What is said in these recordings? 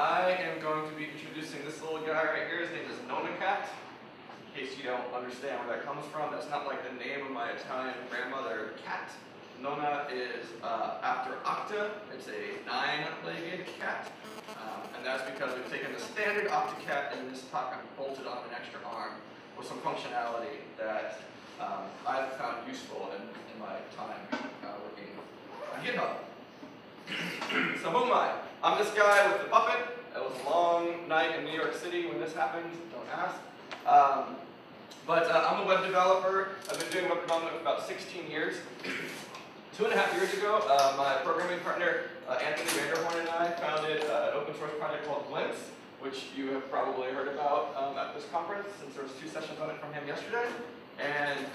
I am going to be introducing this little guy right here. His name is NonaCat. In case you don't understand where that comes from, that's not like the name of my Italian grandmother cat. Nona is uh, after Octa. It's a nine-legged cat. Um, and that's because we've taken the standard Octocat and this and bolted on an extra arm with some functionality that um, I've found useful in, in my time uh, working on GitHub. so who am I? I'm this guy with the puppet. It was a long night in New York City when this happened, don't ask. Um, but uh, I'm a web developer. I've been doing web development for about 16 years. Two and a half years ago, uh, my programming partner, uh, Anthony van der Hoorn and I founded uh, an open source project called Glimpse, which you have probably heard about um, at this conference, since there was two sessions on it from him yesterday. And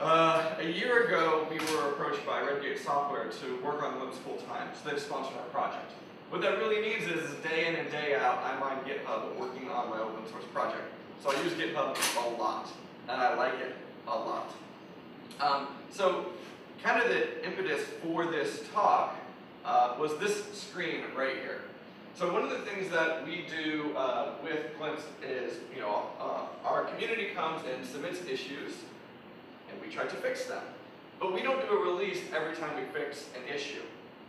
uh, a year ago, we were approached by Redgate Software to work on Glimpse full time, so they've sponsored our project. What that really means is, day in and day out, I'm on GitHub working on my open source project. So I use GitHub a lot, and I like it a lot. Um, so kind of the impetus for this talk uh, was this screen right here. So one of the things that we do uh, with Glimpse is, you know, uh, our community comes and submits issues, and we try to fix them. But we don't do a release every time we fix an issue.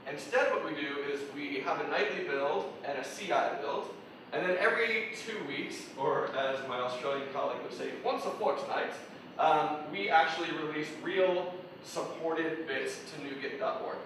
Instead, what we do is we have a nightly build and a CI build, and then every two weeks, or as my Australian colleague would say, once a fortnight, um, we actually release real supported bits to NuGet.org.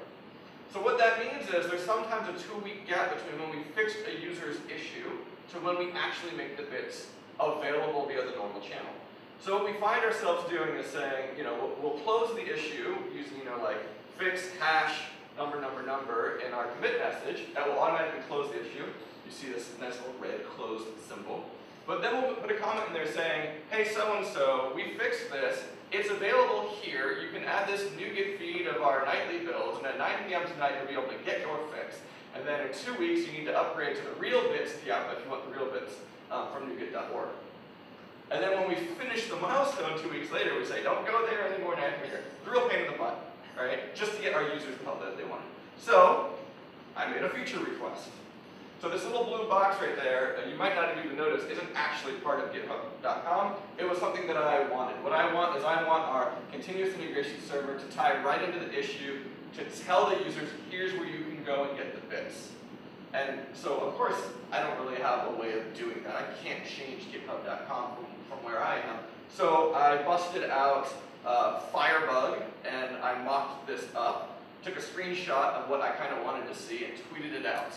So what that means is there's sometimes a two-week gap between when we fix a user's issue to when we actually make the bits available via the normal channel. So what we find ourselves doing is saying, you know, we'll, we'll close the issue using, you know, like fix hash number, number, number in our commit message. That will automatically close the issue. You see this nice little red closed symbol. But then we'll put a comment in there saying, hey, so-and-so, we fixed this. It's available here. You can add this new NuGet feed of our nightly builds, and at 9 p.m. tonight, you'll be able to get your fix. And then in two weeks, you need to upgrade to the real bits TIA if you want the real bits um, from NuGet.org. And then when we finish the milestone two weeks later, we say, don't go there anymore, now here. The real pain in the butt, right? Just to get our users the help that they wanted. So, I made a feature request. So this little blue box right there, you might not even notice, isn't actually part of GitHub.com. It was something that I wanted. What I want is I want our continuous integration server to tie right into the issue to tell the users, here's where you can go and get the bits. And so, of course, I don't really have a way of doing that. I can't change GitHub.com from, from where I am. So I busted out uh, Firebug, and I mocked this up, took a screenshot of what I kind of wanted to see, and tweeted it out.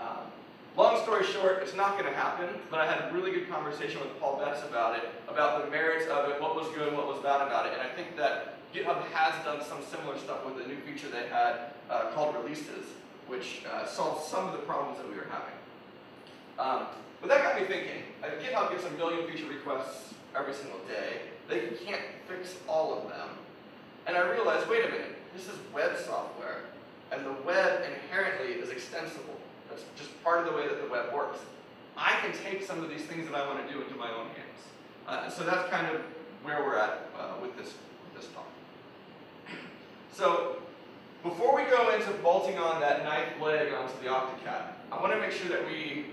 Um, long story short, it's not going to happen, but I had a really good conversation with Paul Betts about it, about the merits of it, what was good what was bad about it, and I think that GitHub has done some similar stuff with a new feature they had uh, called releases, which uh, solves some of the problems that we were having. Um, but that got me thinking. Uh, GitHub gets a million feature requests every single day. They can't fix all of them. And I realized, wait a minute, this is web software, and the web inherently is extensible. That's just part of the way that the web works. I can take some of these things that I want to do into my own hands. Uh, so that's kind of where we're at uh, with this, this talk. So before we go into bolting on that ninth leg onto the Octocat, I want to make sure that we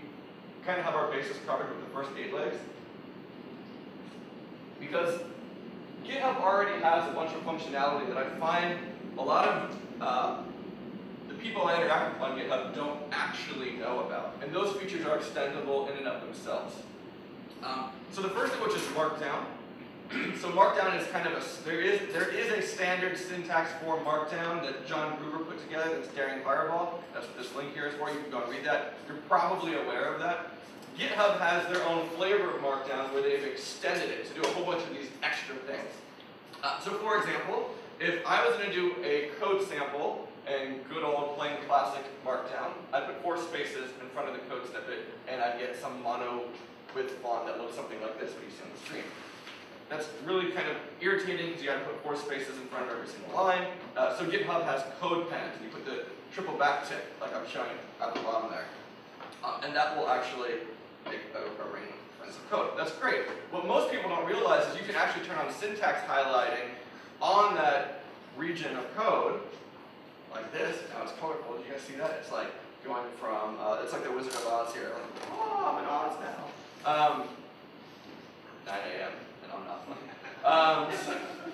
kind of have our bases covered with the first eight legs. Because GitHub already has a bunch of functionality that I find a lot of uh, people I interact with on GitHub don't actually know about. And those features are extendable in and of themselves. Um, so the first of which is Markdown. so Markdown is kind of a, there is, there is a standard syntax for Markdown that John Gruber put together that's Daring Fireball. That's what this link here is for. You can go and read that. You're probably aware of that. GitHub has their own flavor of Markdown where they've extended it to do a whole bunch of these extra things. Uh, so for example, if I was going to do a code sample and good old plain classic markdown. I'd put four spaces in front of the code snippet, and I'd get some mono width font that looks something like this, what you see on the screen. That's really kind of irritating because you got to put four spaces in front of every single line. Uh, so GitHub has CodePen, and you put the triple backtick, like I'm showing at the bottom there. Uh, and that will actually make a, a ring of code. That's great. What most people don't realize is you can actually turn on syntax highlighting on that region of code like this, now it's colorful, Do you guys see that? It's like going from, uh, it's like the Wizard of Oz here, like, oh, I'm in Oz now. Um, 9 a.m. and I'm not. Um,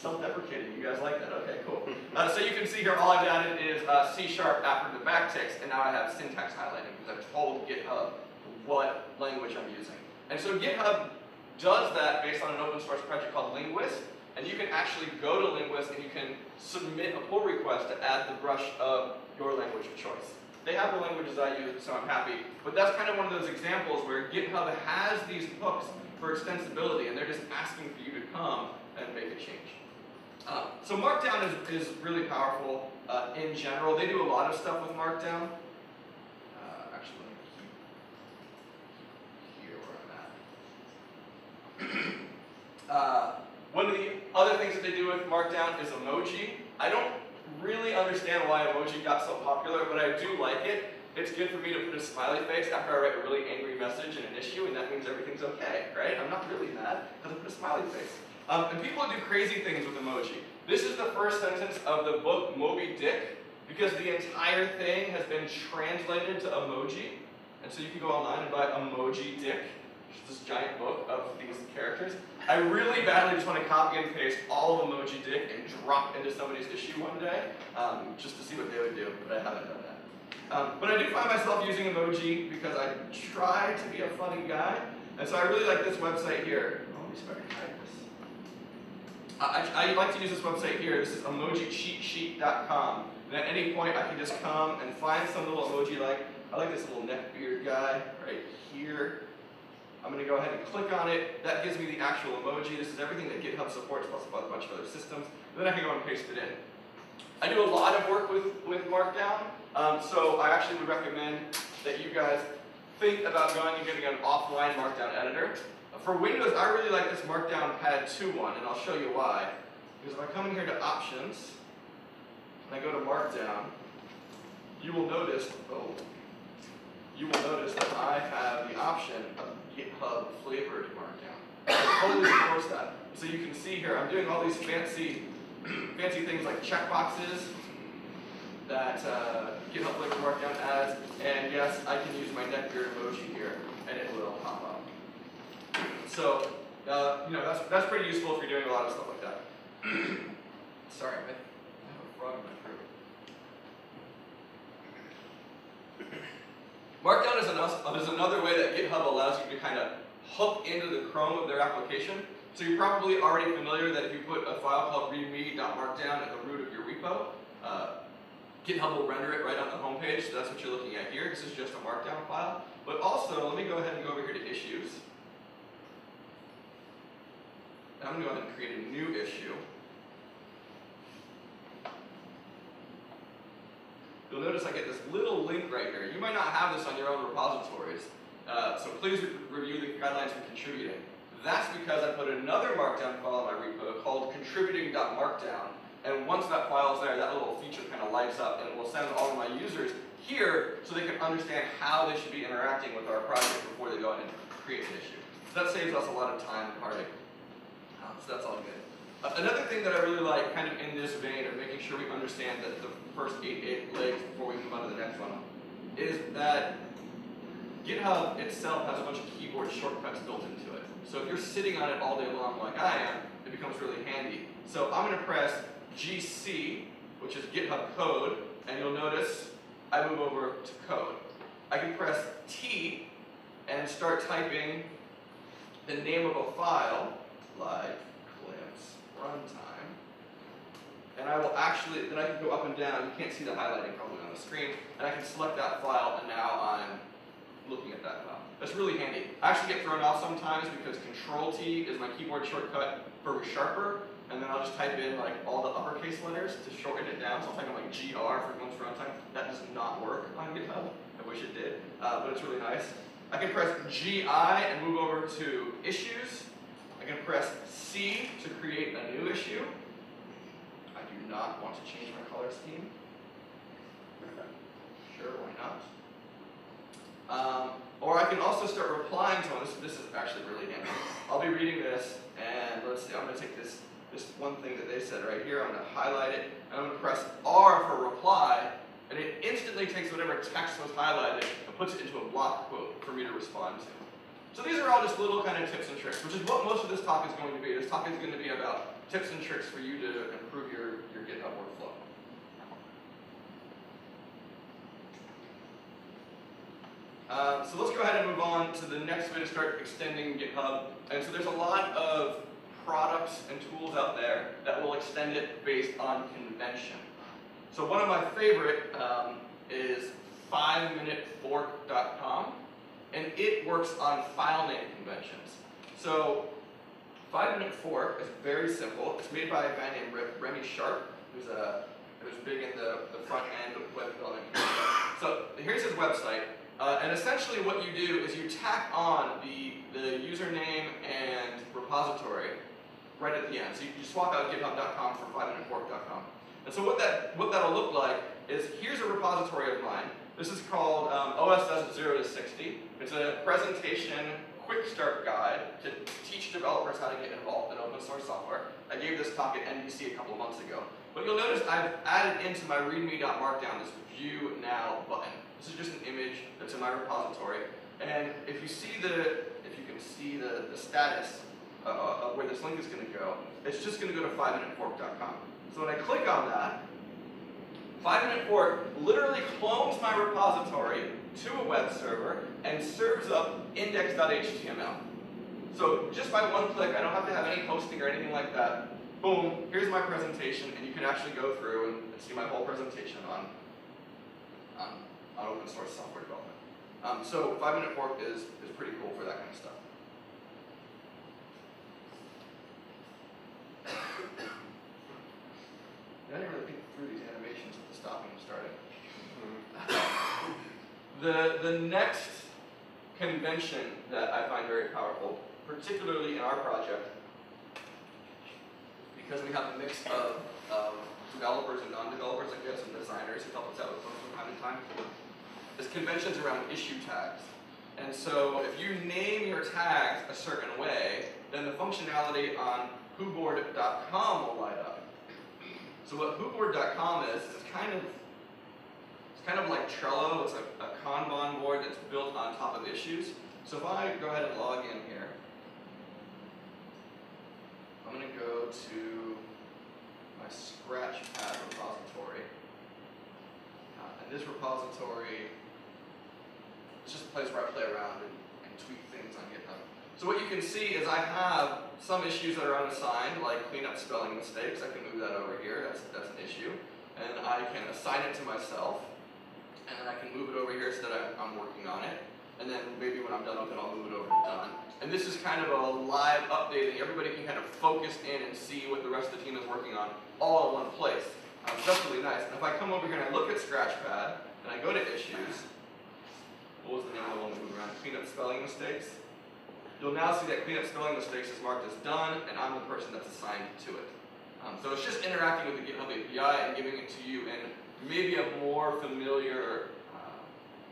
self-deprecating, you guys like that? Okay, cool. Uh, so you can see here, all I've added is uh, C sharp after the backticks, and now I have syntax highlighting because I've told GitHub what language I'm using. And so GitHub does that based on an open source project called Linguist, and you can actually go to Linguist and you can submit a pull request to add the brush of your language of choice. They have the languages I use, so I'm happy. But that's kind of one of those examples where GitHub has these hooks for extensibility, and they're just asking for you to come and make a change. Uh, so Markdown is, is really powerful uh, in general. They do a lot of stuff with Markdown. Uh, actually, let me keep here where I'm at. Uh, one of the other things that they do with Markdown is emoji. I don't really understand why emoji got so popular, but I do like it. It's good for me to put a smiley face after I write a really angry message in an issue, and that means everything's okay, right? I'm not really mad because I put a smiley face. Um, and people do crazy things with emoji. This is the first sentence of the book Moby Dick, because the entire thing has been translated to emoji. And so you can go online and buy Emoji Dick, which is this giant book of these characters. I really badly just want to copy and paste all of Emoji Dick and drop into somebody's issue one day, um, just to see what they would do, but I haven't done that. Um, but I do find myself using emoji because I try to be a funny guy, and so I really like this website here. Oh, I I, like to use this website here. This is emojicheatsheet.com. And at any point, I can just come and find some little emoji like, I like this little neck beard guy right here. I'm going to go ahead and click on it. That gives me the actual emoji. This is everything that GitHub supports, plus a bunch of other systems. And then I can go and paste it in. I do a lot of work with, with Markdown, um, so I actually would recommend that you guys think about going and getting an offline Markdown editor. For Windows, I really like this Markdown Pad 2 one, and I'll show you why. Because if I come in here to Options, and I go to Markdown, you will notice, oh, you will notice that I have the option of GitHub flavored Markdown. It totally supports that. So you can see here, I'm doing all these fancy, fancy things like checkboxes that uh, GitHub flavored Markdown adds, and yes, I can use my neckbeard emoji here, and it will. So, uh, you know, that's, that's pretty useful if you're doing a lot of stuff like that. Sorry, I have a frog in my throat. Markdown is, an, is another way that GitHub allows you to kind of hook into the Chrome of their application. So you're probably already familiar that if you put a file called readme.markdown at the root of your repo, uh, GitHub will render it right on the homepage. So that's what you're looking at here. This is just a Markdown file. But also, let me go ahead and go over here to Issues. I'm going to go ahead and create a new issue. You'll notice I get this little link right here. You might not have this on your own repositories, uh, so please re review the guidelines for contributing. That's because I put another Markdown file in my repo called contributing.markdown, and once that file is there, that little feature kind of lights up, and it will send all of my users here so they can understand how they should be interacting with our project before they go in and create an issue. So that saves us a lot of time and heartache. Um, so that's all good. Uh, another thing that I really like, kind of in this vein of making sure we understand that the first eight, eight legs before we move on to the next one, is that GitHub itself has a bunch of keyboard shortcuts built into it. So if you're sitting on it all day long like I am, it becomes really handy. So I'm going to press GC, which is GitHub code, and you'll notice I move over to code. I can press T and start typing the name of a file, like runtime. And I will actually, then I can go up and down, you can't see the highlighting probably on the screen, and I can select that file and now I'm looking at that file. That's really handy. I actually get thrown off sometimes because Control T is my keyboard shortcut for ReSharper, and then I'll just type in like all the uppercase letters to shorten it down. So I'll type in like GR for once runtime. That does not work on GitHub. I wish it did, uh, but it's really nice. I can press GI and move over to issues. I can press C to create a new issue. I do not want to change my color scheme. Sure, why not? Um, or I can also start replying to one. This, this is actually really handy. I'll be reading this, and let's see, I'm going to take this, this one thing that they said right here, I'm going to highlight it, and I'm going to press R for reply, and it instantly takes whatever text was highlighted and puts it into a block quote for me to respond to. So these are all just little kind of tips and tricks, which is what most of this talk is going to be. This talk is going to be about tips and tricks for you to improve your, your GitHub workflow. Uh, so let's go ahead and move on to the next way to start extending GitHub. And so there's a lot of products and tools out there that will extend it based on convention. So one of my favorite um, is 5minutefork.com, and it works on file name conventions. So 5 Minute Fork is very simple. It's made by a guy named Remy Sharp, who's a who's big in the, the front end of web development. So here's his website. Uh, and essentially what you do is you tack on the, the username and repository right at the end. So you, you swap out github.com for 5minutefork.com. And so what that what that'll look like is here's a repository of mine. This is called um, OSS 0 to 60. It's a presentation quick start guide to teach developers how to get involved in open source software. I gave this talk at NBC a couple of months ago. But you'll notice I've added into my readme.markdown this view now button. This is just an image that's in my repository. And if you see the, if you can see the, the status uh, of where this link is going to go, it's just going to go to 5minutefork.com. So when I click on that, 5 Minute Fork literally clones my repository to a web server and serves up index.html. So just by one click, I don't have to have any hosting or anything like that. Boom, here's my presentation, and you can actually go through and, see my whole presentation on, on, on open source software development. Um, so 5 Minute Fork is, is pretty cool for that kind of stuff. I didn't really think through these animations with the stopping and starting. The, the next convention that I find very powerful, particularly in our project, because we have a mix of, of developers and non-developers, like we have some designers who help us out with from time to time, is conventions around issue tags. And so if you name your tags a certain way, then the functionality on huboard.com will light up. So what huboard.com is, is kind of kind of like Trello. It's a, a Kanban board that's built on top of issues. So if I go ahead and log in here, I'm going to go to my Scratchpad repository. Uh, and this repository is just a place where I play around and, and tweak things on GitHub. So what you can see is I have some issues that are unassigned, like clean up spelling mistakes. I can move that over here. That's, that's an issue. And I can assign it to myself. And then I can move it over here so that I'm, working on it. And then maybe when I'm done with it, I'll move it over to done. And this is kind of a live updating. Everybody can kind of focus in and see what the rest of the team is working on all in one place. Um, so that's really nice. And if I come over here and I look at Scratchpad, and I go to issues, what was the name of the one we moved around? Clean up spelling mistakes. You'll now see that cleanup spelling mistakes is marked as done, and I'm the person that's assigned to it. Um, so it's just interacting with the GitHub API and giving it to you in maybe a more familiar uh,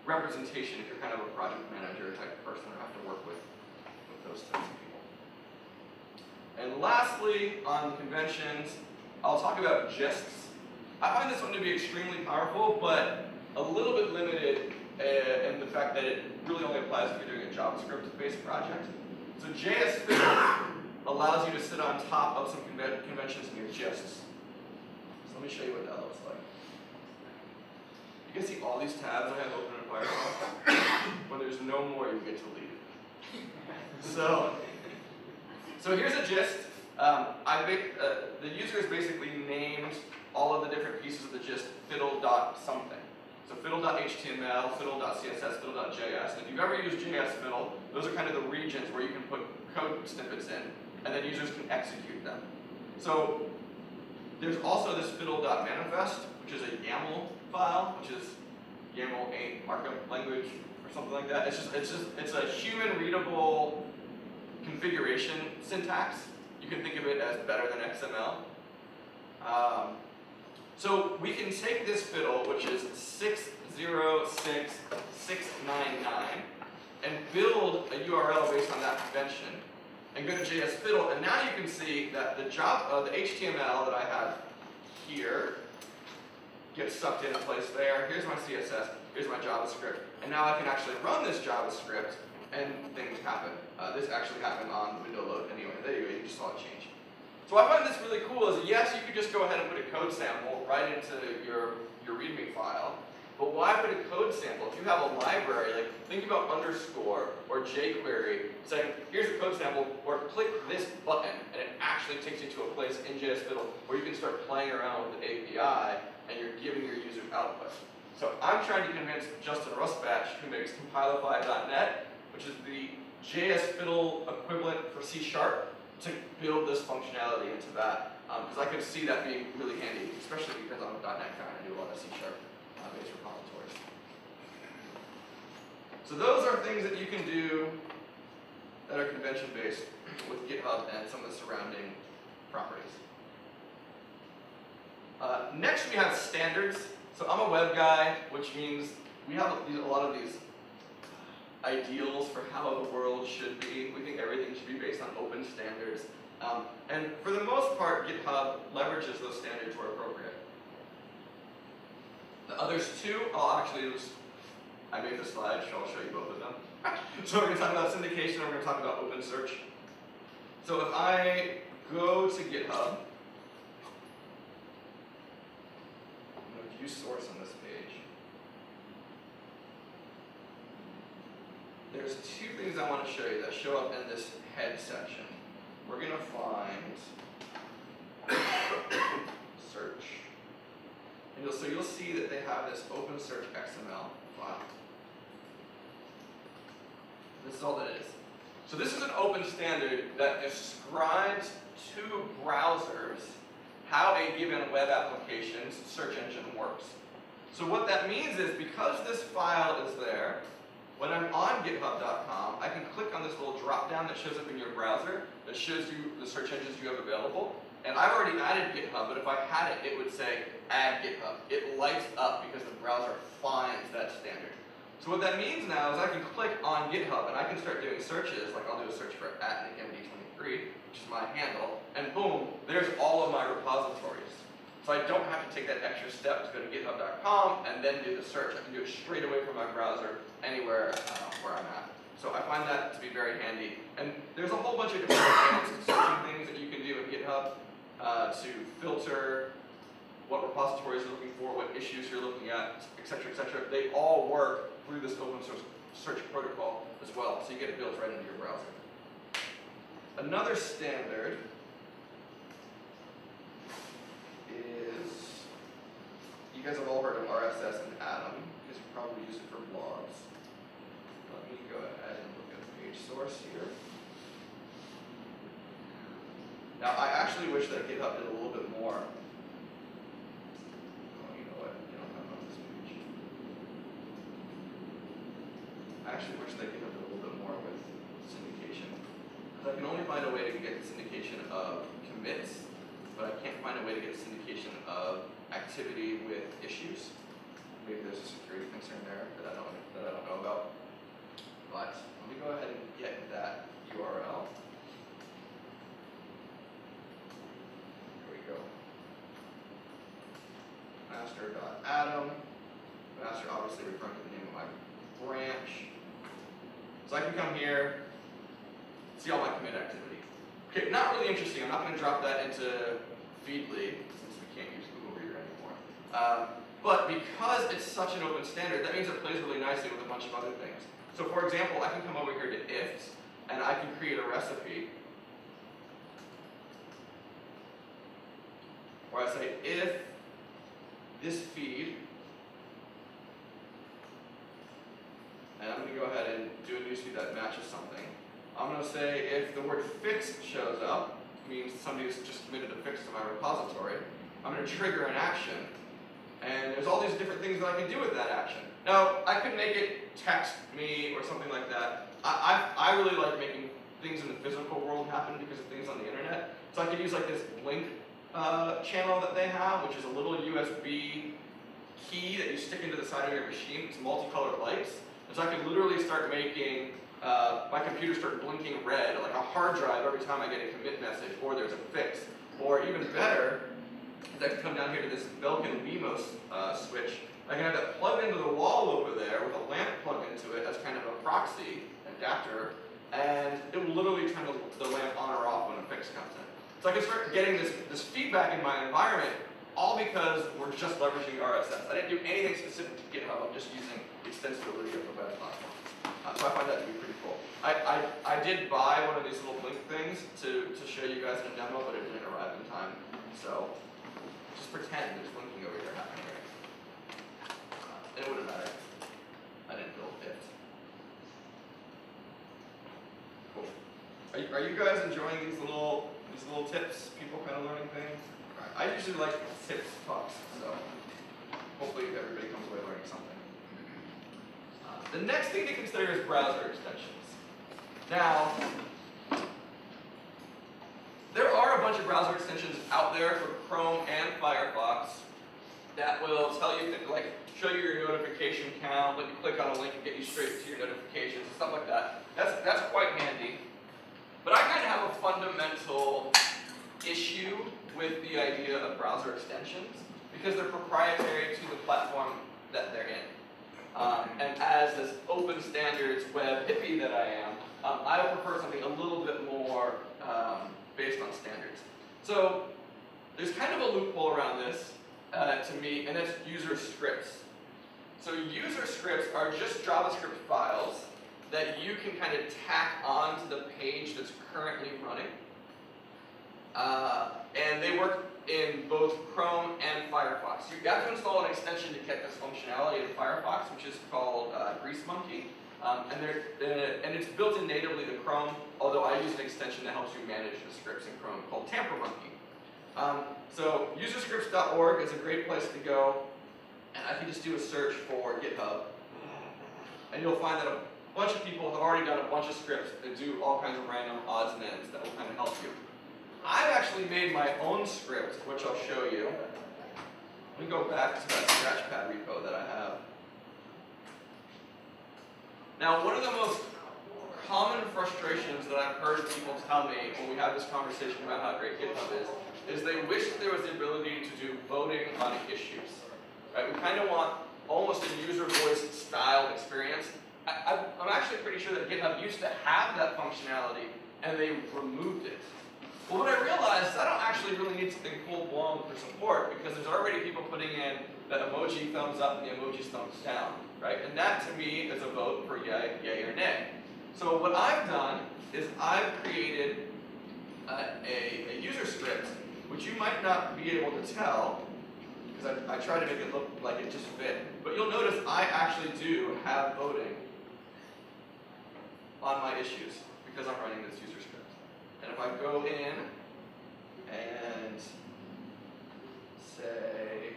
representation if you're kind of a project manager type of person or have to work with, with those types of people. And lastly, on conventions, I'll talk about gists. I find this one to be extremely powerful, but a little bit limited uh, in the fact that it really only applies if you're doing a JavaScript-based project. So JS allows you to sit on top of some conventions in your gists. So let me show you what that looks like. You can see all these tabs I have open in Firefox. when there's no more, you get to leave. So, so here's a gist. Um, I uh, the user has basically named all of the different pieces of the gist fiddle dot something. So fiddle.html, fiddle.css, fiddle.js. And if you've ever used JS Fiddle, those are kind of the regions where you can put code snippets in, and then users can execute them. So there's also this fiddle.manifest, which is a YAML file, which is YAML ain't markup language or something like that. It's just it's just it's a human readable configuration syntax. You can think of it as better than XML. Um, so we can take this fiddle, which is 606699, and build a URL based on that convention, and go to JS Fiddle, and now you can see that the job, uh, the HTML that I have here gets sucked in into place there. Here's my CSS, here's my JavaScript, and now I can actually run this JavaScript and things happen. Uh, this actually happened on window load anyway. There you go, you just saw it change. So I find this really cool is yes, you could just go ahead and put a code sample right into your, your README file, but why put a code sample? If you have a library, like think about underscore or jQuery saying, here's a code sample, or click this button, and it actually takes you to a place in JS Fiddle where you can start playing around with the API, and you're giving your user output. So I'm trying to convince Justin Rusbatch, who makes compilify.net, which is the JS Fiddle equivalent for C Sharp, to build this functionality into that, because um, I could see that being really handy, especially because I'm a .NET guy and I do a lot of C Sharp. So those are things that you can do that are convention-based with GitHub and some of the surrounding properties. Uh, next we have standards. So I'm a web guy, which means we have a, lot of these ideals for how the world should be. We think everything should be based on open standards. Um, and for the most part, GitHub leverages those standards where appropriate. The others two, I'll actually just I made the slide, so I'll show you both of them. so we're going to talk about syndication and we're going to talk about open search. So if I go to GitHub, I'm going to view source on this page. There's two things I want to show you that show up in this head section. We're going to find search. And you'll, so you'll see that they have this open search XML file. This is all that is. So this is an open standard that describes to browsers how a given web application's search engine works. So what that means is because this file is there, when I'm on github.com, I can click on this little drop down that shows up in your browser that shows you the search engines you have available. And I've already added GitHub, but if I had it, it would say add GitHub. It lights up because the browser finds that standard. So what that means now is I can click on GitHub and I can start doing searches, like I'll do a search for at nickmd23, which is my handle, and boom, there's all of my repositories. So I don't have to take that extra step to go to github.com and then do the search. I can do it straight away from my browser anywhere uh, where I'm at. So I find that to be very handy. And there's a whole bunch of different things that you can do in GitHub uh, to filter what repositories you're looking for, what issues you're looking at, et cetera, et cetera. They all work through this open source search protocol as well, so you get it built right into your browser. Another standard is, you guys have all heard of RSS and Atom, because you probably use it for blogs. Let me go ahead and look at the page source here. Now, I actually wish that GitHub did a little bit more actually wish they could have a little bit more with syndication. Because I can only find a way to get syndication of commits, but I can't find a way to get syndication of activity with issues. Maybe there's a security concern there that I don't that I don't know about. But let me go ahead and get that URL. Here we go. Master.atom. Master obviously referring to the name of my branch. So I can come here, see all my commit activity. Okay, not really interesting. I'm not going to drop that into Feedly, since we can't use Google Reader anymore. Um, but because it's such an open standard, that means it plays really nicely with a bunch of other things. So for example, I can come over here to ifs, and I can create a recipe where I say if this feed and I'm going to go ahead and do a newsfeed that matches something. I'm going to say if the word fix shows up, means somebody's just committed a fix to my repository, I'm going to trigger an action. And there's all these different things that I can do with that action. Now, I could make it text me or something like that. I, I, I really like making things in the physical world happen because of things on the internet. So I could use like this blink uh, channel that they have, which is a little USB key that you stick into the side of your machine. It's multicolored lights. So I could literally start making uh, my computer start blinking red, like a hard drive every time I get a commit message or there's a fix. Or even better, is I can come down here to this Belkin Wemos uh, switch. I can have that plugged into the wall over there with a lamp plugged into it as kind of a proxy adapter, and it will literally turn the, the lamp on or off when a fix comes in. So I can start getting this, this feedback in my environment, all because we're just leveraging RSS. I didn't do anything specific to GitHub, I'm just using extensibility of the web platform. Uh, so I find that to be pretty cool. I, I, I did buy one of these little blink things to, to show you guys in a demo, but it didn't arrive in time. So just pretend there's blinking over here happening right uh, It wouldn't matter. I didn't build it. Cool. Are you, are you guys enjoying these little these little tips? People kind of learning things. I usually like tips talks, so hopefully everybody comes away learning something. The next thing to consider is browser extensions. Now, there are a bunch of browser extensions out there for Chrome and Firefox that will tell you, like, show you your notification count, let you click on a link and get you straight to your notifications, stuff like that. That's, that's quite handy. But I kind of have a fundamental issue with the idea of browser extensions because they're proprietary to the platform that they're in. Um, and as this open standards web hippie that I am, um, I prefer something a little bit more um, based on standards. So there's kind of a loophole around this uh, to me, and that's user scripts. So user scripts are just JavaScript files that you can kind of tack onto the page that's currently running. Uh, and they work in both Chrome and Firefox. You have to install an extension to get this functionality in Firefox, which is called uh, Greasemonkey. Um, and, uh, and it's built in natively to Chrome, although I use an extension that helps you manage the scripts in Chrome called TamperMonkey. Um, so userscripts.org is a great place to go, and I can just do a search for GitHub, and you'll find that a bunch of people have already done a bunch of scripts that do all kinds of random odds and ends that will kind of help you. I've actually made my own script, which I'll show you. Let me go back to that Scratchpad repo that I have. Now, one of the most common frustrations that I've heard people tell me when we have this conversation about how great GitHub is, is they wish there was the ability to do voting on issues. Right? We kind of want almost a user voice style experience. I, am actually pretty sure that GitHub used to have that functionality and they removed it. Well, what I realized is I don't actually really need something full blown for support because there's already people putting in the emoji thumbs up and the emoji thumbs down, right? And that to me is a vote for yay, yay or nay. So what I've done is I've created a, a, user script, which you might not be able to tell, because I, I try to make it look like it just fit. But you'll notice I actually do have voting on my issues because I'm running this user script. And if I go in and say,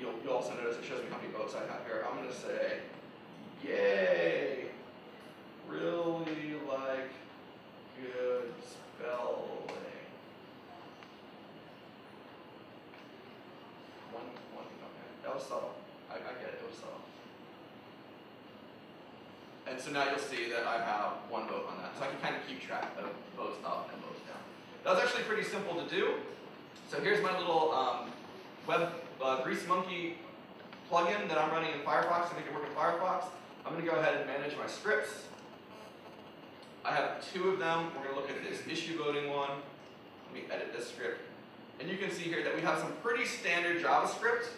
you'll, you'll also notice it shows me how many votes I have here. I'm to say, yay, really like good spelling. One, one, okay, that was subtle. I, I get it, it was subtle. And so now you'll see that I have one vote on that. So I can kind of keep track of votes up and votes down. That's actually pretty simple to do. So here's my little um, web uh, Greasemonkey plugin that I'm running in Firefox to make it work in Firefox. I'm going to go ahead and manage my scripts. I have two of them. We're going to look at this issue voting one. Let me edit this script. And you can see here that we have some pretty standard JavaScript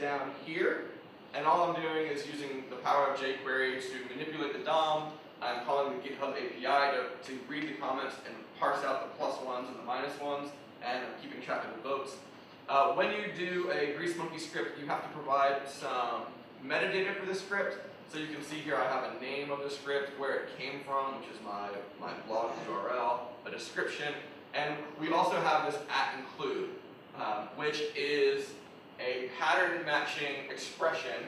down here. And all I'm doing is using the power of jQuery to manipulate the DOM. I'm calling the GitHub API to, to read the comments and parse out the plus ones and the minus ones, and I'm keeping track of the votes. Uh, when you do a Greasemonkey script, you have to provide some metadata for the script. So you can see here I have a name of the script, where it came from, which is my, my blog URL, a description, and we also have this at include, um, which is a pattern matching expression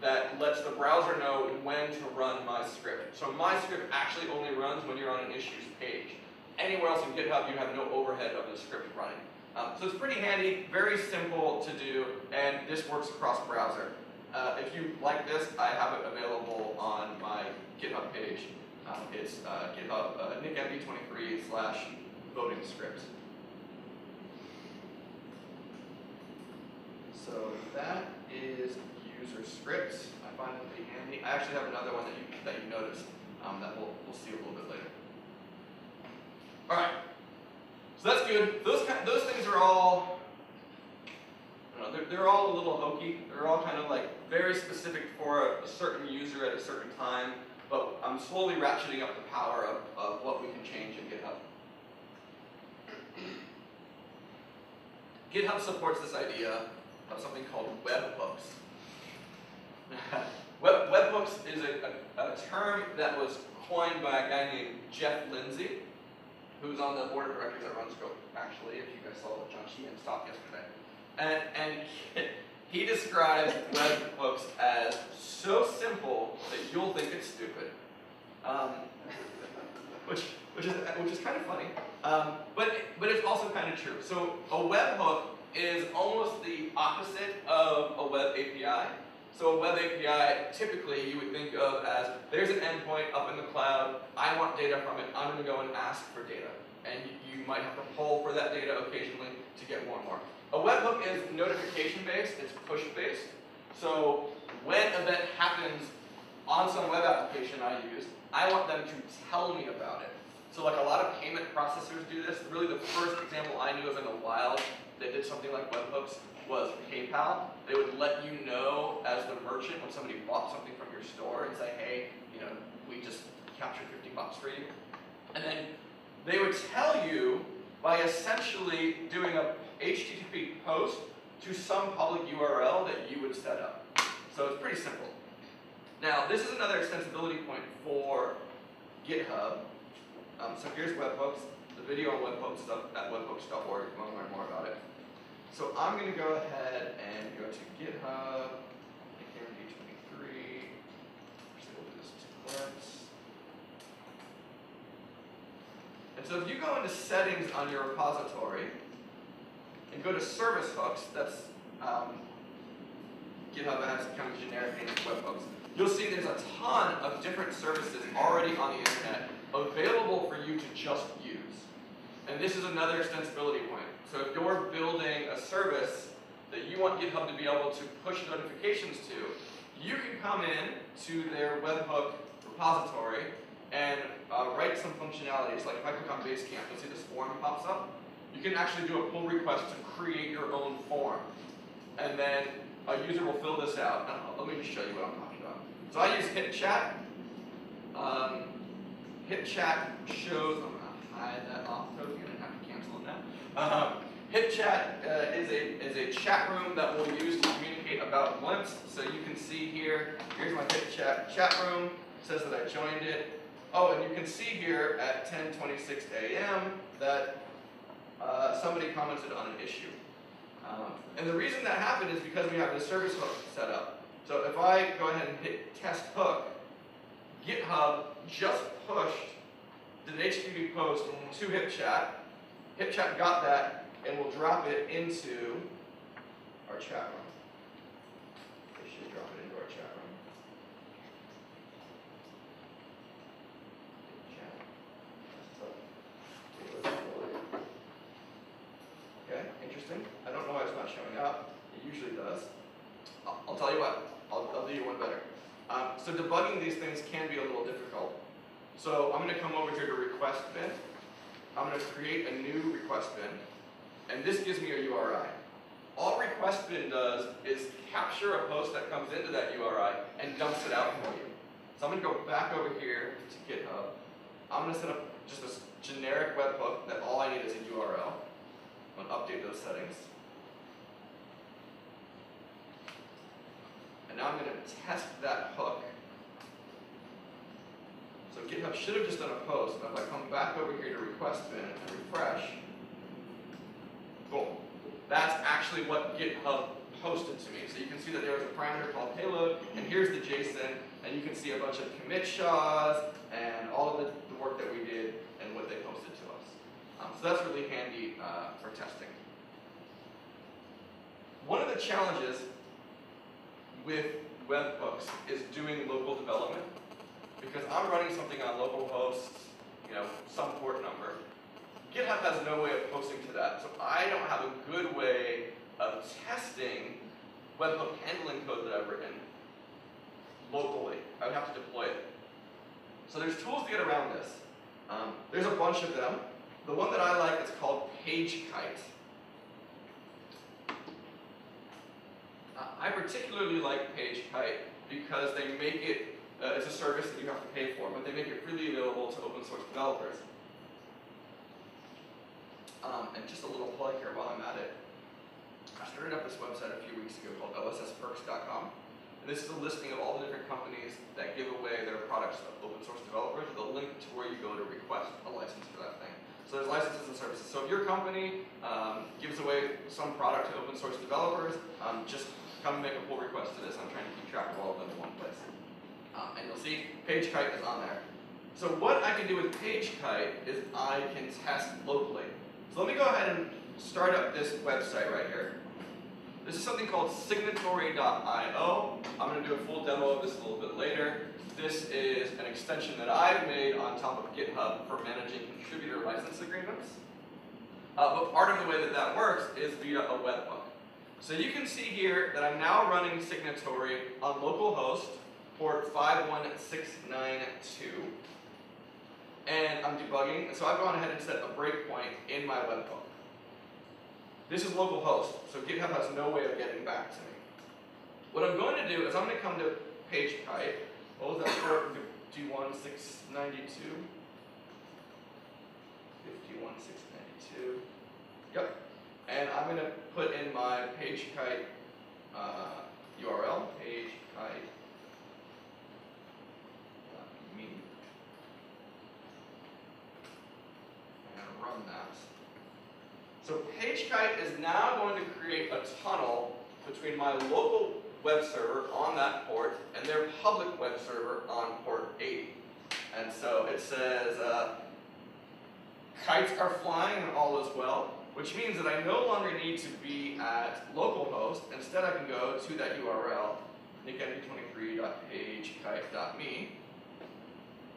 that lets the browser know when to run my script. So my script actually only runs when you're on an issues page. Anywhere else in GitHub, you have no overhead of the script running. Um, so it's pretty handy, very simple to do, and this works across browser. Uh, if you like this, I have it available on my GitHub page. Um, it's uh, GitHub uh, nickmd23 slash voting scripts. So that is user scripts. I find it be handy. I actually have another one that you that you noticed um, that we'll we'll see a little bit later. All right. So that's good. Those kind those things are all. They're, they're all a little hokey. They're all kind of like very specific for a, a certain user at a certain time. But I'm slowly ratcheting up the power of, of what we can change in GitHub. GitHub supports this idea of something called webhooks. Web, webhooks is a, a, a, term that was coined by a guy named Jeff Lindsay, who's on the board of directors at Runscope, actually, if you guys saw John Sheehan's talk yesterday. And, and he describes webhooks as so simple that you'll think it's stupid. Um, which, which, is, which is kind of funny. Um, but, but it's also kind of true. So a webhook is almost the opposite of a web API. So a web API, typically you would think of as, there's an endpoint up in the cloud, I want data from it, I'm to go and ask for data. And you might have to pull for that data occasionally to get more and more. A webhook is notification based, it's push based. So when an event happens on some web application I use, I want them to tell me about it. So like a lot of payment processors do this. Really the first example I knew of in the wild that did something like webhooks was PayPal. They would let you know as the merchant when somebody bought something from your store and say, hey, you know, we just captured 50 bucks for you. And then they would tell you by essentially doing a HTTP post to some public URL that you would set up. So it's pretty simple. Now, this is another extensibility point for GitHub. Um, so here's webhooks, video on webhooks at webhooks.org if you want to learn more about it. So I'm going to go ahead and go to GitHub, KMD23. Actually, we'll do this two And so if you go into settings on your repository and go to service hooks, that's um, GitHub has kind of generic name of webhooks. You'll see there's a ton of different services already on the internet available for you to just use. And this is another extensibility point. So if you're building a service that you want GitHub to be able to push notifications to, you can come in to their webhook repository and uh, write some functionalities. Like if I click on Basecamp, you'll see this form pops up. You can actually do a pull request to create your own form. And then a user will fill this out. let me just show you what I'm talking about. So I use HipChat. Um, HipChat shows, Hide that off code, you're going to have to cancel it now. Um, HipChat uh, is, a, is a chat room that we'll use to communicate about Glimpse. So you can see here, here's my HipChat chat room. It says that I joined it. Oh, and you can see here at 10.26 a.m. that uh, somebody commented on an issue. Um, and the reason that happened is because we have the service hook set up. So if I go ahead and hit test hook, GitHub just pushed the HTTP post to HipChat. HipChat got that and will drop it into our chat room. They should drop it into our chat room. Okay, interesting. I don't know why it's not showing up. It usually does. I'll, I'll tell you what, I'll, I'll do you one better. Um, so debugging these things can be a little difficult. So I'm going to come over here to request bin. I'm going to create a new request bin. And this gives me a URI. All request bin does is capture a post that comes into that URI and dumps it out for you. So I'm going to go back over here to GitHub. I'm going to set up just a generic webhook that all I need is a URL. I'm going to update those settings. And now I'm going to test that hook. So GitHub should have just done a post, but if I come back over here to request bin and refresh, boom. That's actually what GitHub posted to me. So you can see that there was a parameter called payload, and here's the JSON, and you can see a bunch of commit SHAs and all of the, the work that we did and what they posted to us. Um, so that's really handy uh, for testing. One of the challenges with webhooks is doing local development because I'm running something on localhost, you know, some port number. GitHub has no way of posting to that, so I don't have a good way of testing webhook handling code that I've written locally. I would have to deploy it. So there's tools to get around this. Um, there's a bunch of them. The one that I like is called PageKite. I particularly like PageKite because they make it, uh, it's a service that you have to pay for, but they make it freely available to open source developers. Um, and just a little plug here while I'm at it. I started up this website a few weeks ago called ossperks.com. And this is a listing of all the different companies that give away their products to open source developers with a link to where you go to request a license for that thing. So there's licenses and services. So if your company um, gives away some product to open source developers, um, just come and make a pull request to this. I'm trying to keep track of all of them in one place. Um, and you'll see PageKite is on there. So what I can do with PageKite is I can test locally. So let me go ahead and start up this website right here. This is something called signatory.io. I'm going to do a full demo of this a little bit later. This is an extension that I've made on top of GitHub for managing contributor license agreements. Uh, but part of the way that that works is via a webhook. So you can see here that I'm now running Signatory on localhost port 51692. And I'm debugging, so I've gone ahead and set a breakpoint in my webhook. This is localhost, so GitHub has no way of getting back to me. What I'm going to do is I'm going to come to page PageKite. What was that port? 51692? 51692. Yep. And I'm going to put in my PageKite uh, URL, me. Going that. So PageKite is now going to create a tunnel between my local web server on that port and their public web server on port 80. And so it says, uh, kites are flying and all is well, which means that I no longer need to be at localhost. Instead, I can go to that URL, nikmd23.pagekite.me,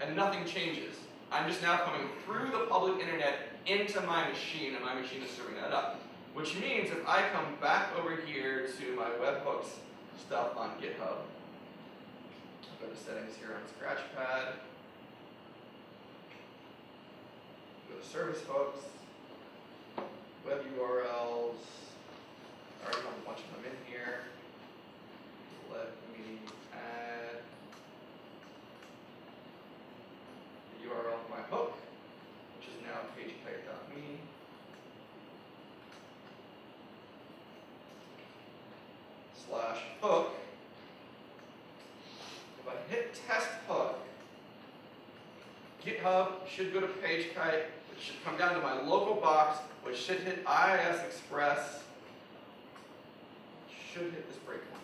and nothing changes. I'm just now coming through the public internet into my machine, and my machine is serving that up. Which means if I come back over here to my webhooks stuff on GitHub, go to settings here on Scratchpad, go to service hooks, web URLs, I already have a bunch of them in here. Let me add the URL of my hook, which is now pagekite.me. Slash hook. If I hit test hook, GitHub should go to PageKite, it should come down to my local box, which should hit IIS Express, should hit this breakpoint.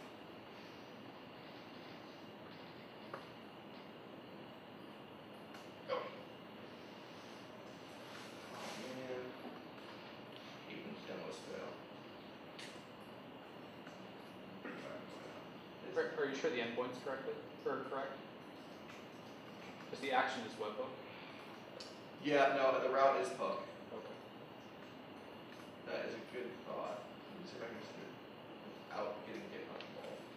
Are you sure the endpoint's correctly, or correct? Because the action is webhook. Yeah, no, the route is hook. That is a good thought. Let me see if I can just do it without getting GitHub involved.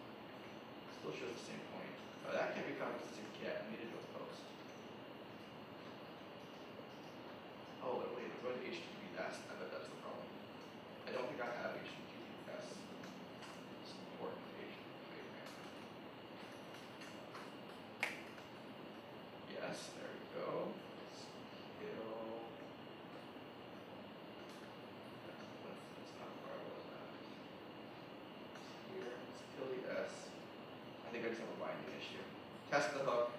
Still shows the same point. Uh, that can't be found because it's a get. I need to do a post. Oh, wait, wait, I'm going to HTTPS. I bet that's the problem. I don't think I have HTTPS support page. Wait, wait. Yes, there we go. Skill. That's, that's not where I was at. Here, let's kill the S. I think I just have a binding Test the hook.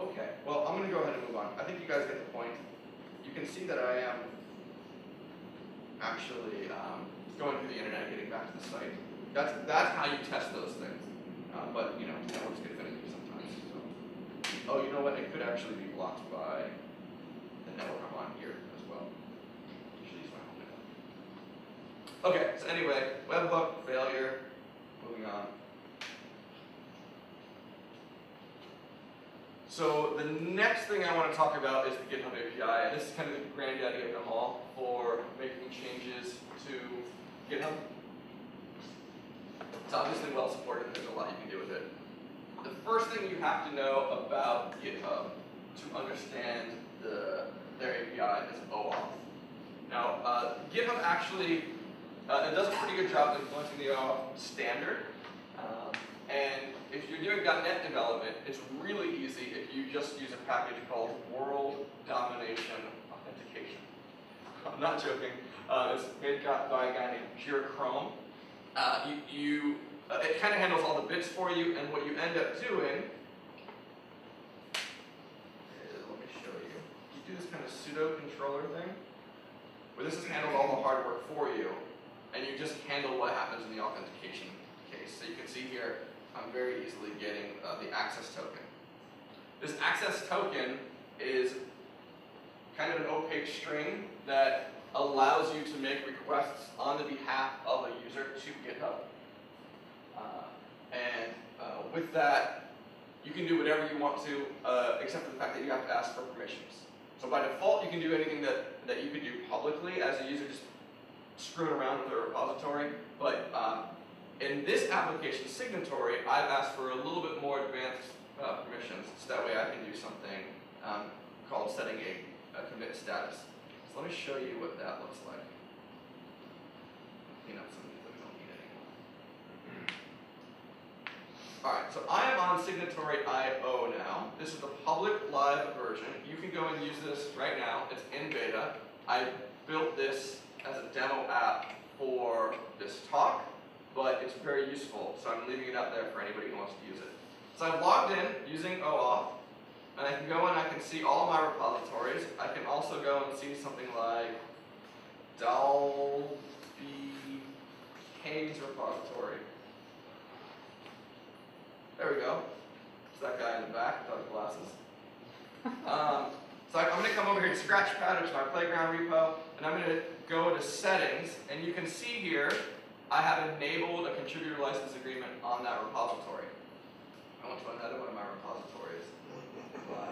Okay, well, I'm gonna go ahead and move on. I think you guys get the point. You can see that I am actually um, going through the internet, getting back to the site. That's that's how you test those things. Uh, but you know, networks get finicky sometimes. So. Oh, you know what? It could actually be blocked by the network I'm on here as well. Usually use my home network. Okay, so anyway, webhook failure. Moving on. So the next thing I want to talk about is the GitHub API, and this is kind of the granddaddy of them all for making changes to GitHub. It's obviously well supported, there's a lot you can do with it. The first thing you have to know about GitHub to understand the, their API is OAuth. Now, uh, GitHub actually uh, it does a pretty good job of implementing the OAuth standard. Um, and if you're doing .NET development, it's really easy if you just use a package called World Domination Authentication. I'm not joking. Uh, it's made by a guy named Pure Krome. Uh, you, you uh, it kind of handles all the bits for you, and what you end up doing is, let me show you. You do this kind of pseudo controller thing, where this has handled all the hard work for you, and you just handle what happens in the authentication case. So you can see here, I'm very easily getting uh, the access token. This access token is kind of an opaque string that allows you to make requests on the behalf of a user to GitHub. Uh, and uh, with that, you can do whatever you want to, uh, except for the fact that you have to ask for permissions. So by default, you can do anything that, that you could do publicly as a user, just screwing around with the repository. But um, in this application signatory, I've asked for a little bit more advanced uh, permissions, so that way I can do something um, called setting a, a commit status. So let me show you what that looks like. Clean up some of these that we don't need anymore. Alright, so I am on Signatory IO now. This is the public live version. You can go and use this right now. It's in beta. I built this as a demo app for this talk, but it's very useful, so I'm leaving it out there for anybody who wants to use it. So I've logged in using OAuth, and I can go and I can see all my repositories. I can also go and see something like Dalby Haynes repository. There we go. It's that guy in the back without the glasses. Um, so I'm going to come over here to Scratchpad, which is my playground repo, and I'm going to go to settings, and you can see here, I have enabled a contributor license agreement on that repository. I went to another one of my repositories. By.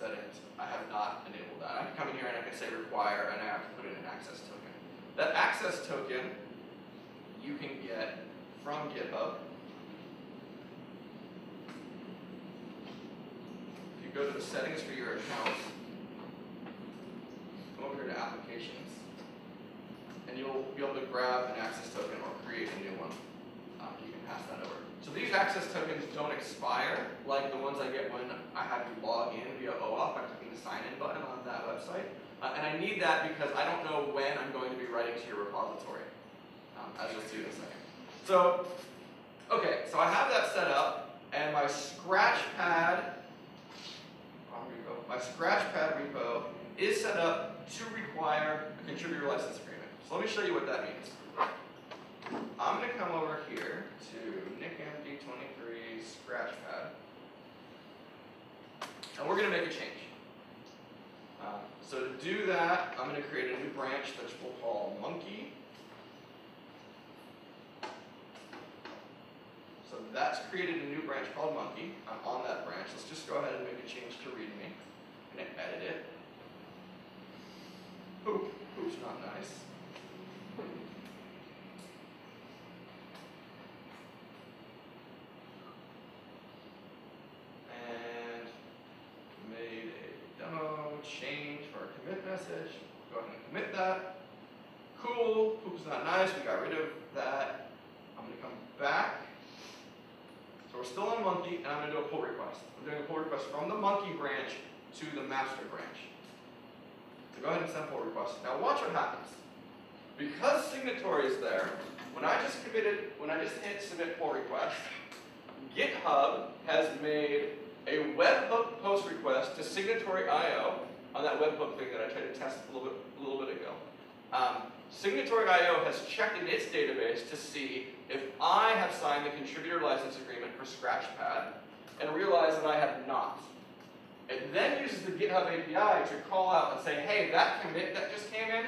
Settings. I have not enabled that. I can come in here and I can say require, and I have to put in an access token. That access token you can get from GitHub. If you go to the settings for your account, go over here to applications, and you'll be able to grab an access token or create a new one. Um, you can pass that over. So these access tokens don't expire like the ones I get when I have to log in via OAuth by clicking the sign in button on that website. Uh, and I need that because I don't know when I'm going to be writing to your repository um, as you'll see in a second. So, okay, so I have that set up, and my Scratchpad, repo, my Scratchpad repo is set up to require a contributor license agreement. So let me show you what that means. I'm going to come over here to NikMD23 Scratchpad, and we're going to make a change. Uh, so to do that, I'm going to create a new branch that we'll call monkey. So that's created a new branch called monkey. I'm on that branch. Let's just go ahead and make a change to readme and edit it. Oop, oops, not nice. And made a demo change for a commit message. Go ahead and commit that. Cool, oops, not nice. We got rid of that. I'm gonna come back so we're still on monkey, and I'm going to do a pull request. I'm doing a pull request from the monkey branch to the master branch. So go ahead and send pull request. Now watch what happens. Because signatory is there, when I just committed, when I just hit submit pull request, GitHub has made a webhook post request to signatory.io on that webhook thing that I tried to test a little bit, a little bit ago. Um, Signatory.io has checked in its database to see if I have signed the contributor license agreement for Scratchpad and realized that I have not. It then uses the GitHub API to call out and say, hey, that commit that just came in,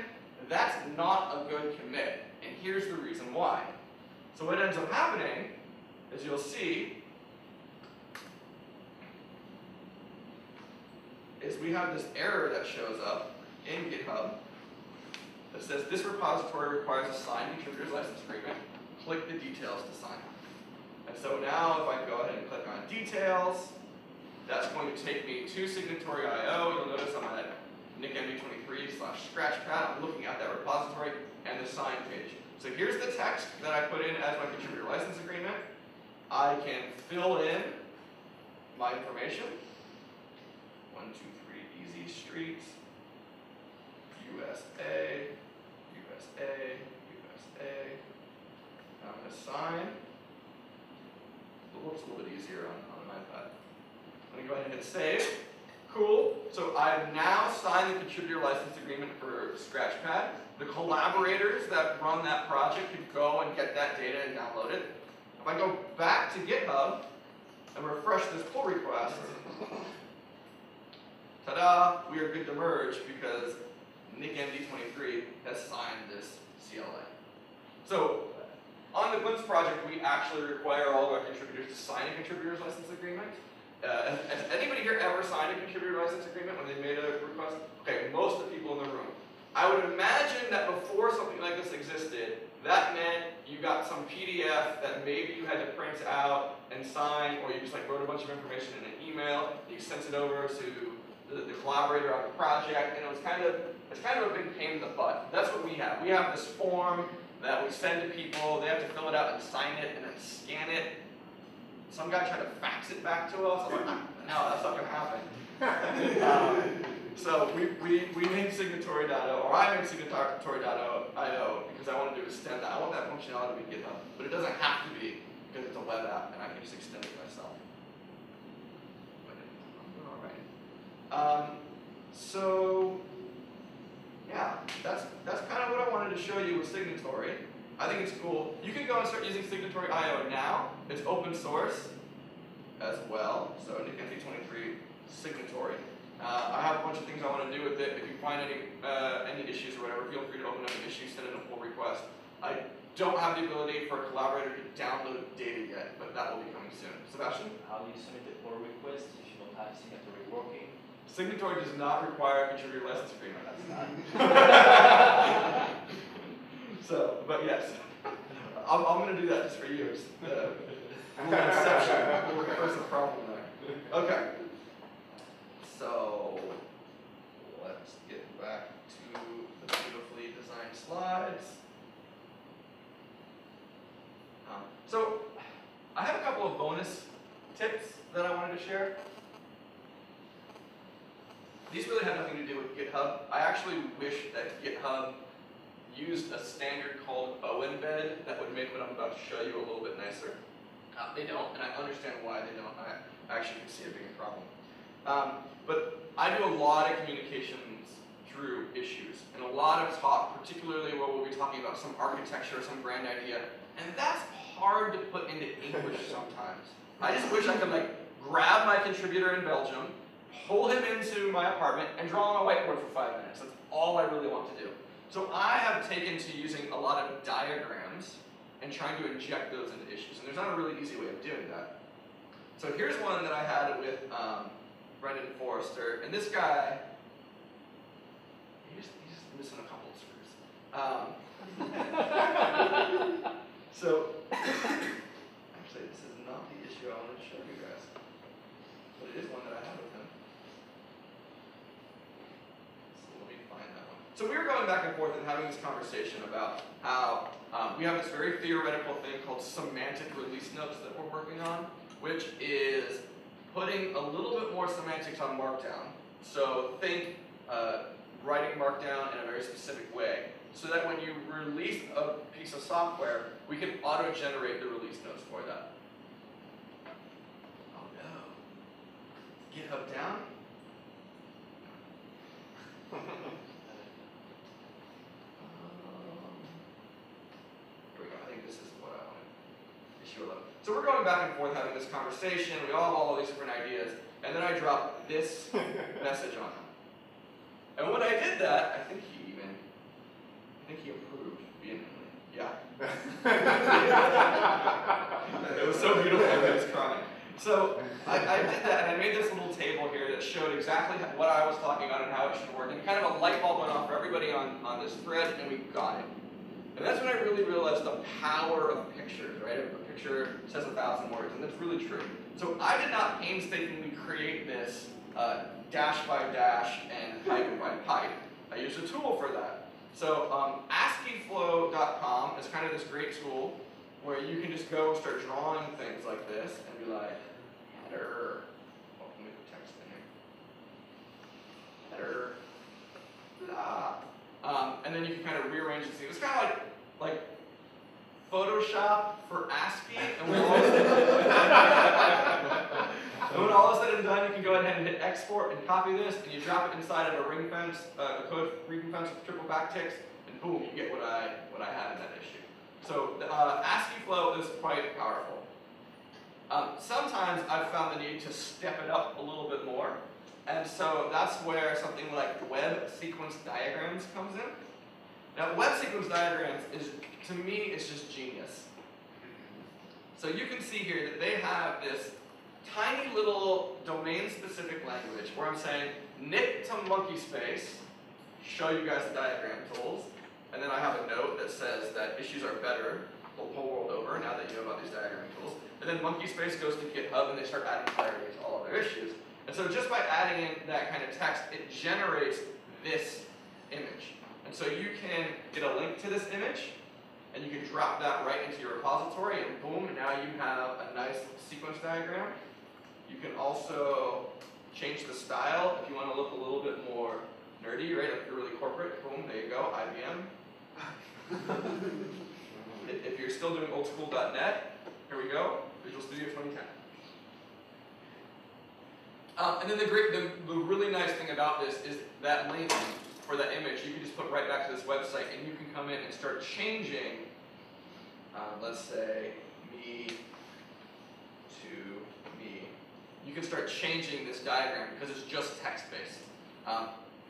that's not a good commit. And here's the reason why. So what ends up happening is you'll see is we have this error that shows up in GitHub that says this repository requires a signed contributor's license agreement. Click the details to sign. Up. And so now if I go ahead and click on details, that's going to take me to signatory.io. You'll notice I'm at nikmd23 slash scratchpad. I'm looking at that repository and the sign page. So here's the text that I put in as my contributor license agreement. I can fill in my information. One, two, three, Easy Street, USA, USA, USA. I'm gonna sign. It looks a little bit easier on, on an iPad. I'm gonna go ahead and hit save. Cool. So I've now signed the contributor license agreement for Scratchpad. The collaborators that run that project can go and get that data and download it. If I go back to GitHub and refresh this pull request, ta-da, we are good to merge because NikMD23 has signed this CLA. So on the Glimpse project, we actually require all of our contributors to sign a contributor's license agreement. Uh, has, anybody here ever signed a contributor license agreement when they made a request? Okay, most of the people in the room. I would imagine that before something like this existed, that meant you got some PDF that maybe you had to print out and sign, or you just like wrote a bunch of information in an email, you sent it over to the, the collaborator on the project, and it was kind of it's kind of a big pain in the butt. That's what we have. We have this form that we send to people, they have to fill it out and sign it and then scan it. Some guy tried to fax it back to us. I'm like, no, that's not gonna happen. um, so we, we, we made signatory.io, or I made signatory.io because I wanted to extend that. I want that functionality to be GitHub, but it doesn't have to be because it's a web app and I can just extend it myself. But all right. Um, so yeah, that's that's kind of what I wanted to show you with Signatory. I think it's cool. You can go and start using Signatory.io now. It's open source as well. So NikMD23 Signatory. Uh, I have a bunch of things I want to do with it. If you find any uh, any issues or whatever, feel free to open up an issue, send in a pull request. I don't have the ability for a collaborator to download data yet, but that will be coming soon. Sebastian? How do you submit the pull request if you don't have signatory working? Signatory does not require a contributor license agreement. so, but yes, I'm, I'm going to do that just for. It's the rule of exception. Where's the problem there? Okay. So, let's get back to the beautifully designed slides. Um, so, I have a couple of bonus tips that I wanted to share. These really have nothing to do with GitHub. I actually wish that GitHub used a standard called O-embed that would make what I'm about to show you a little bit nicer. Uh, they don't, and I understand why they don't. I actually can see it being a problem. Um, but I do a lot of communications through issues, and a lot of talk, particularly where we'll be talking about some architecture or some grand idea, and that's hard to put into English sometimes. I just wish I could like grab my contributor in Belgium, pull him into my apartment, and draw on a whiteboard for five minutes. That's all I really want to do. So I have taken to using a lot of diagrams and trying to inject those into issues. And there's not a really easy way of doing that. So here's one that I had with um, Brendan Forster. And this guy, he's, he's missing a couple of screws. Um, so, actually, this is not the issue I wanted to show you guys. But it is one that I had with him. So let me find that one. So we were going back and forth and having this conversation about how um, we have this very theoretical thing called semantic release notes that we're working on, which is putting a little bit more semantics on Markdown. So think uh, writing Markdown in a very specific way, so that when you release a piece of software, we can auto-generate the release notes for that. Oh no. GitHub down? Um, Here we go, I think this is what I wanted. Issue 11. So we're going back and forth having this conversation, we all have all these different ideas, and then I drop this message on him. And when I did that, I think he even, I think he approved vehemently. Yeah. It was so beautiful, I was crying. So I, I did that, and I made this little table here that showed exactly what I was talking about and how it should work. And kind of a light bulb went off for everybody on, on this thread, and we got it. And that's when I really realized the power of pictures, right? Picture says a thousand words, and that's really true. So I did not painstakingly create this uh, dash by dash and pipe by pipe. I used a tool for that. So um, ASCIIflow.com is kind of this great tool where you can just go and start drawing things like this and be like, header. Oh, let me put text in here. Header. Blah. Um, and then you can kind of rearrange the scene. It's kind of like like Photoshop for ASCII, and when all is and when all is said and done, you can go ahead and hit export and copy this, and you drop it inside of a ring fence, uh, a code ring fence with triple backticks, and boom, you get what I what I had in that issue. So uh, ASCII flow is quite powerful. Um, sometimes I've found the need to step it up a little bit more, and so that's where something like web sequence diagrams comes in. Now, web sequence diagrams is, to me, it's just genius. So you can see here that they have this tiny little domain-specific language where I'm saying knit to MonkeySpace, show you guys the diagram tools, and then I have a note that says that issues are better the whole world over now that you know about these diagram tools. And then MonkeySpace goes to GitHub and they start adding clarity to all of their issues. And so just by adding in that kind of text, it generates this image. And so you can get a link to this image, and you can drop that right into your repository, and boom, now you have a nice sequence diagram. You can also change the style if you want to look a little bit more nerdy, right? If you're really corporate, boom, there you go, IBM. if you're still doing old school .NET, here we go, Visual Studio 2010. Um, and then the great, the, the really nice thing about this is that link for that image, you can just put right back to this website, and you can come in and start changing. Uh, let's say me to me. You can start changing this diagram because it's just text based. Um,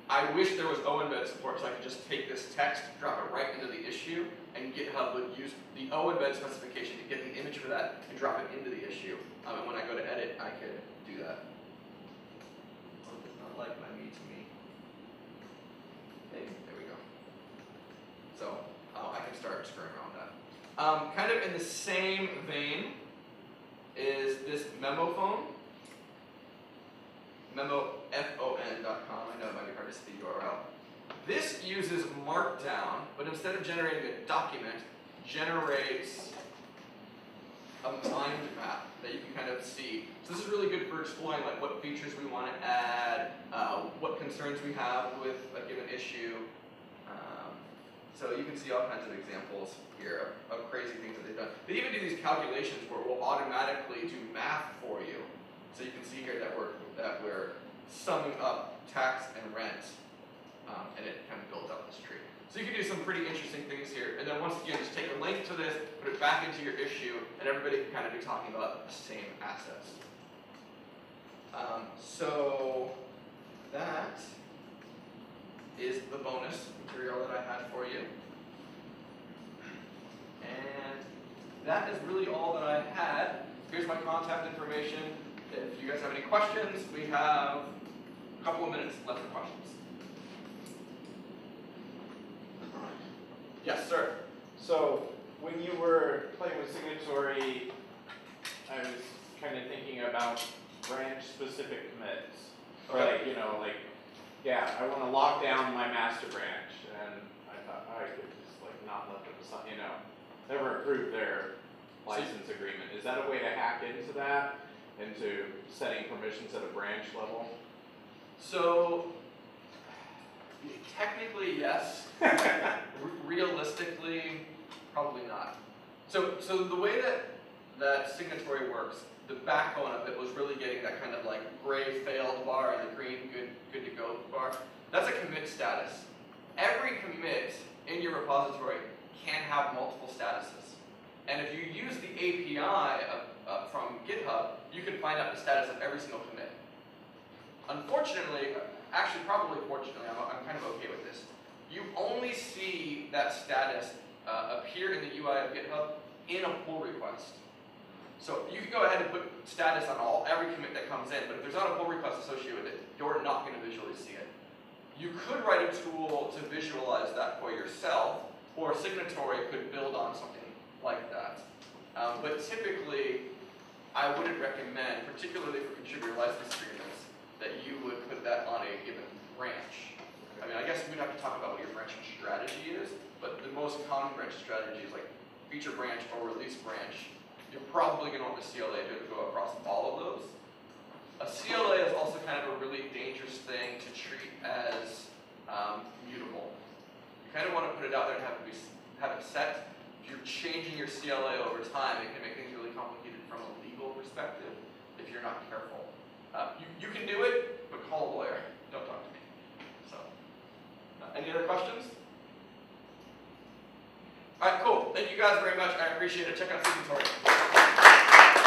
I wish there was OEmbed support so I could just take this text, drop it right into the issue, and GitHub would use the OEmbed specification to get the image for that and drop it into the issue. Um, and when I go to edit, I could do that. Oh, it's not like my me to me. Hey, there we go. So uh, I can start screwing around with that. Um, kind of in the same vein is this memo phone. memofon.com. I know it might be hard to see the URL. This uses Markdown, but instead of generating a document, generates a mind map that you can kind of see. So this is really good for exploring like what features we want to add, uh, what concerns we have with a given issue. So you can see all kinds of examples here of, of crazy things that they've done. They even do these calculations where it will automatically do math for you. So you can see here that we're that we're summing up tax and rent, um, and it kind of builds up this tree. So you can do some pretty interesting things here. And then once again, just take a link to this, put it back into your issue, and everybody can kind of be talking about the same assets. Um, so that is the bonus material that I had for you. And that is really all that I had. Here's my contact information. If you guys have any questions, we have a couple of minutes left for questions. Yes, sir. So when you were playing with signatory, I was kind of thinking about branch-specific commits. Or Okay. like, you know, like, yeah, I want to lock down my master branch, and I thought oh, I could just like not let them, you know, never approve their license agreement. Is that a way to hack into that, into setting permissions at a branch level? So, technically, yes. Re- realistically, probably not. So, so the way that that signatory works, the backbone of it was really getting that kind of like gray failed bar and the green good good to go bar. That's a commit status. Every commit in your repository can have multiple statuses. And if you use the API of, uh, from GitHub, you can find out the status of every single commit. Unfortunately, actually probably fortunately, I'm, I'm kind of okay with this. You only see that status uh, appear in the UI of GitHub in a pull request. So you can go ahead and put status on all every commit that comes in, but if there's not a pull request associated with it, you're not going to visually see it. You could write a tool to visualize that for yourself, or Signatory could build on something like that. Um, but typically, I wouldn't recommend, particularly for contributor license agreements, that you would put that on a given branch. I mean, I guess we'd have to talk about what your branching strategy is, but the most common branch strategy is like feature branch or release branch. You're probably going to want the CLA to go across all of those. A CLA is also kind of a really dangerous thing to treat as um, mutable. You kind of want to put it out there and have it, be, have it set. If you're changing your CLA over time, it can make things really complicated from a legal perspective if you're not careful. Uh, you, you can do it, but call a lawyer. Don't talk to me. So, uh, any other questions? All right, cool. Thank you guys very much. I appreciate it. Check out Signatory.